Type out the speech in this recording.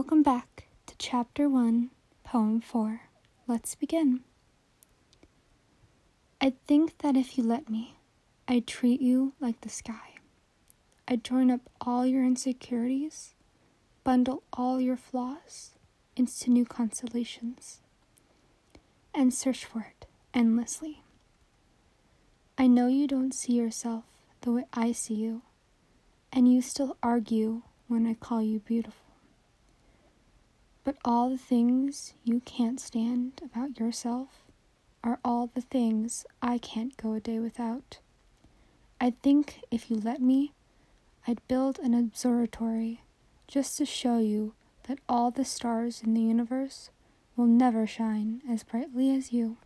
Welcome back to Chapter 1, Poem 4. Let's begin. I'd think that if you let me, I'd treat you like the sky. I'd join up all your insecurities, bundle all your flaws into new constellations, and search for it endlessly. I know you don't see yourself the way I see you, and you still argue when I call you beautiful. But all the things you can't stand about yourself are all the things I can't go a day without. I think if you let me, I'd build an observatory just to show you that all the stars in the universe will never shine as brightly as you.